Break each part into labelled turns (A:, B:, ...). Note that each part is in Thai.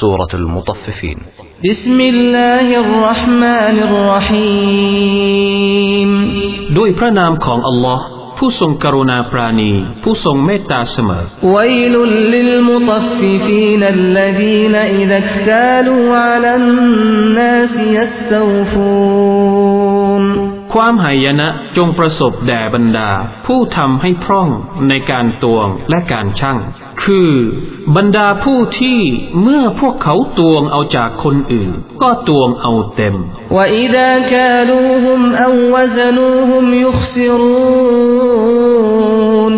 A: سورة المطففين
B: بسم الله الرحمن الرحيم
C: ด้วยพระนามของอัลลอฮ์ผู้ทรงกรุณาปราณี ผู้ทรงเมตตาเสมอ
B: ويل للمطففين الذين إذا اكتالوا على الناس يستوفون
C: ความหายนะจงประสบแด่บรรดา ผู้ทำให้พร่องในการตวงและการชั่ง คือ บรรดาผู้ที่เมื่อพวกเขาตวงเอาจากคนอื่น ก็ตวงเอาเต็ม
B: وإذا كالوهم أو وزنوهم يخسرون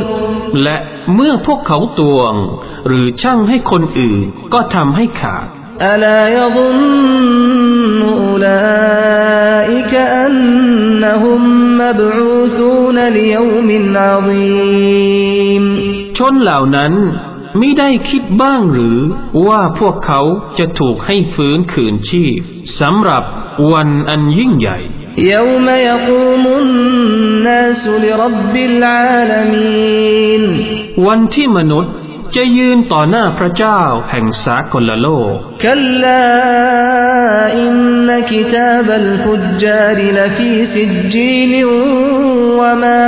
C: และเมื่อพวกเขาตวง หรือชั่งให้คนอื่น ก็ทำให้ขาด
B: ألا يظن أولئك أنهم مبعوثون ليوم عظيم
C: ชนเหล่านั้นมิได้คิดบ้างหรือว่าพวกเขาจะถูกให้ฟื้นคืนชีพสำหรับวันอันยิ่งใหญ่
B: يوم يقوم الناس لرب العالمين
C: วันที่มนุษย์ จะยืนต่อหน้าพระเจ้าแห่งสากลโลก
B: คัลลาอินนกิตาบัลฟุจารลฟีสิจีลวะมา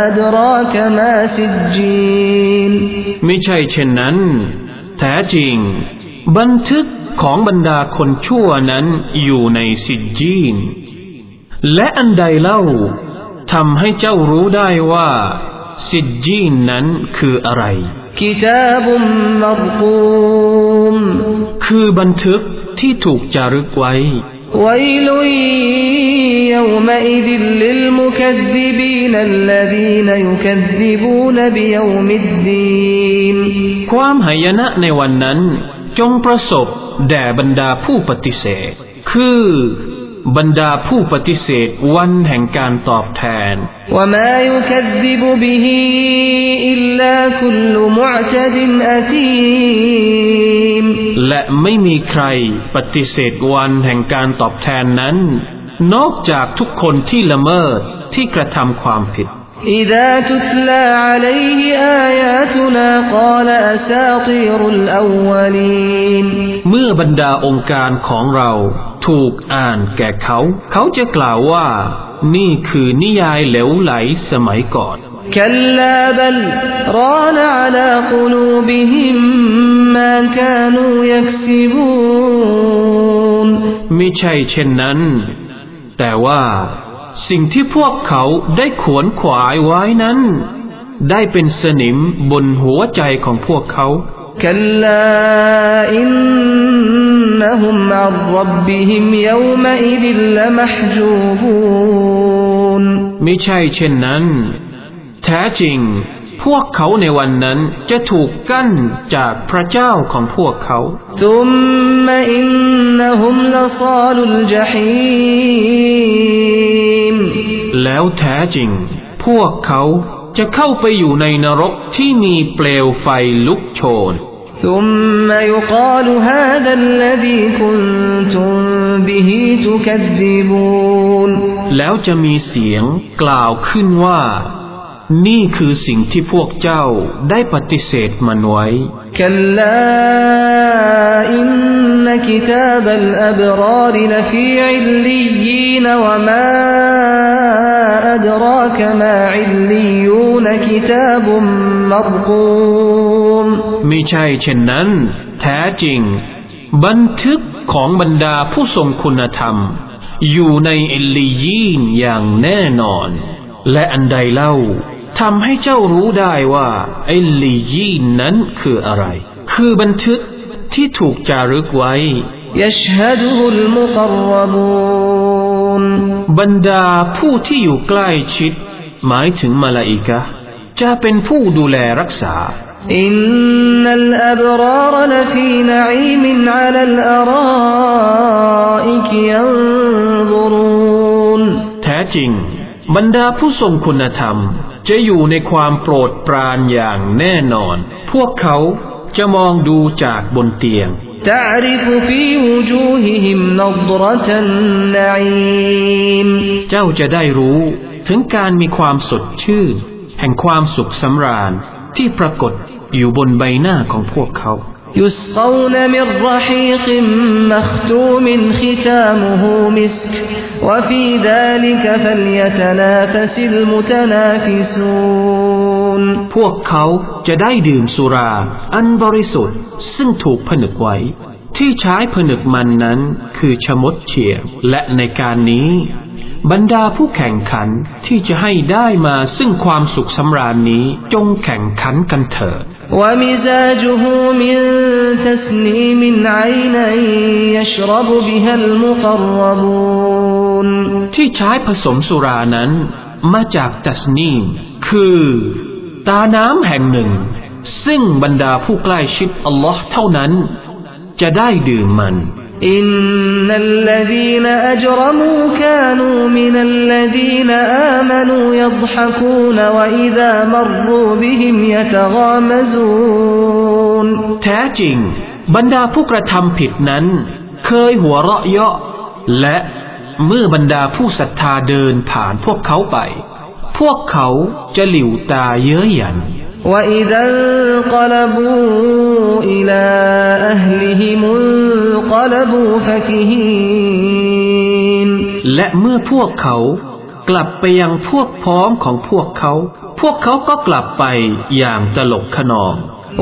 B: อัดรากมาสิจีน
C: ไม่ใช่เช่นนั้น แท้จริง บันทึกของบรรดาคนชั่วนั้นอยู่ในสิจีน และอันใดเล่าทำให้เจ้ารู้ได้ว่า สิจีนนั้นคืออะไร
B: กิตาบุมมรกูม
C: คือบันทึกที่ถูกจารึกไว้
B: วลุยยมอิดิลิลมุ
C: ค
B: ดิบีนัลลีนยุคดิบูนบิยมดดีน
C: ความหายนะในวันนั้น จงประสบแด่บรรดาผู้ปฏิเสธ คือ บรรดาผู้ปฏิเสธวันแห่งการตอบแทน
B: وما يكذب به إلا كل معتد أثيم
C: และไม่มีใครปฏิเสธวันแห่งการตอบแทนนั้น นอกจากทุกคนที่ละเมิดที่กระทำความผิด
B: إذا تتلى عليه آياتنا قال أساطير الأولين
C: เมื่อบรรดาองค์การของเรา ถูกอ่านแก่เขา เขาจะกล่าวว่า นี่คือนิยายเหลวไหลสมัยก่อน
B: كلا بل ران على قلوبهم ما كانوا يكسبون
C: ไม่ใช่เช่นนั้น แต่ว่าสิ่งที่พวกเขาได้ขวนขวายไว้นั้น ได้เป็นสนิมบนหัวใจของพวกเขา
B: كلا إنهم عن ربهم يومئذ لمحجوبون
C: ไม่ใช่เช่นนั้น แท้จริง พวกเขาในวันนั้นจะถูกกั้นจากพระเจ้าของพวกเขา
B: ثم إنهم لصال الجحيم
C: แล้วแท้จริง พวกเขาจะเข้าไปอยู่ในนรกที่มีเปลวไฟลุกโชน
B: ثم يقال هذا الذي كنتم به تكذبون
C: แล้วจะมีเสียงกล่าวขึ้นว่า นี่คือสิ่งที่พวกเจ้าได้ปฏิเสธมันไว้
B: كلا إن كتاب الأبرار لفي عليين وما أدراك ما عليون كتاب مرقوم
C: ไม่ใช่เช่นนั้น แท้จริง บันทึกของบรรดาผู้ทรงคุณธรรม อยู่ในเอลลียีนอย่างแน่นอน และอันใดเล่าทำให้เจ้ารู้ได้ว่าเอลลียีนนั้นคืออะไร คือบันทึกที่ถูกจารึกไว้
B: يشهده المقربون
C: บรรดาผู้ที่อยู่ใกล้ชิด หมายถึงมาลาอิกะห์จะเป็นผู้ดูแลรักษา
B: إن الأبرار لفي نعيم على الأرائك ينظرون
C: แท้จริง บรรดาผู้ทรงคุณธรรม จะอยู่ในความโปรดปรานอย่างแน่นอน พวกเขาจะมองดูจากบนเตียง
B: تعرف في وجوههم نضرة النعيم
C: เจ้าจะได้รู้ถึงการมีความสดชื่น แห่งความสุขสำราญ ที่ปรากฏอยู่บนใบหน้าของพวกเขา
B: يسقون من رحيق مختوم ختامه مسك وفي ذلك فليتنافس المتنافسون
C: พวกเขาจะได้ดื่มสุรา อันบริสุทธิ์ซึ่งถูกผนึกไว้ ที่ใช้ผนึกมันนั้นคือชมดเฉียบและในการนี้ บรรดาผู้แข่งขันที่จะให้ได้มาซึ่งความสุขสำราญนี้จงแข่งขันกันเถิดที่ใช้ผสมสุรานั้น มาจากตัสนีมคือ ตาน้ำแห่งหนึ่ง ซึ่งบรรดาผู้ใกล้ชิดอัลลอฮ์เท่านั้น จะได้ดื่มมัน
B: إن الذين أجرموا كانوا من الذين آمنوا يضحكون وإذا مروا بهم يتغامزون
C: แท้จริง บรรดาผู้กระทำผิดนั้น เคยหัวเราะเยาะ และเมื่อบรรดาผู้ศรัทธาเดินผ่านพวกเขาไป พวกเขาจะหลิวตาเย้ยหยัน
B: وإذا انقلبوا إلى أهلهم انقلبوا فكهين
C: และเมื่อพวกเขากลับไปยังพวกพ้องของพวกเขา พวกเขาก็กลับไปอย่างตลกขนอง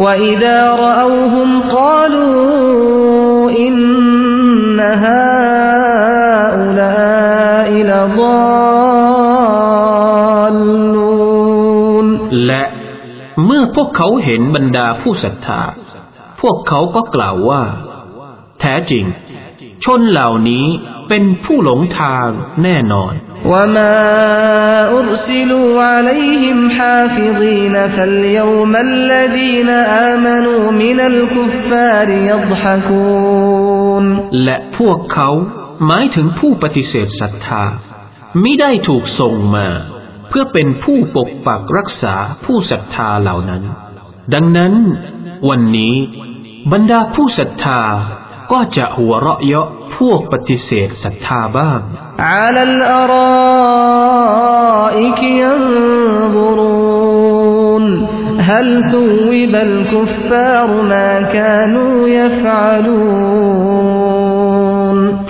B: وإذا رأوهم قالوا إن هؤلاء
C: พวกเขาเห็นบรรดาผู้ศรัทธา พวกเขาก็กล่าวว่า แท้จริง ชนเหล่านี้เป็นผู้หลงทางแน่นอน
B: وما أرسلوا عليهم حافظين فاليوم الذين آمنوا من الكفار يضحكون
C: และพวกเขาหมายถึงผู้ปฏิเสธศรัทธาไม่ได้ถูกส่งมา เพื่อเป็นผู้ปกปักรักษาผู้ศรัทธาเหล่านั้น ดังนั้น วันนี้ บรรดาผู้ศรัทธาก็จะหัวเราะเยาะพวกปฏิเสธศรัทธาบ้าง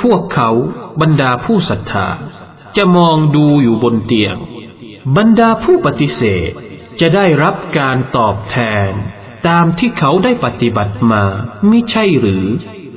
C: พวกเขาบรรดาผู้ศรัทธา จะมองดูอยู่บนเตียง บรรดาผู้ปฏิเสธจะได้รับการตอบแทน ตามที่เขาได้ปฏิบัติมาไม่ใช่หรือ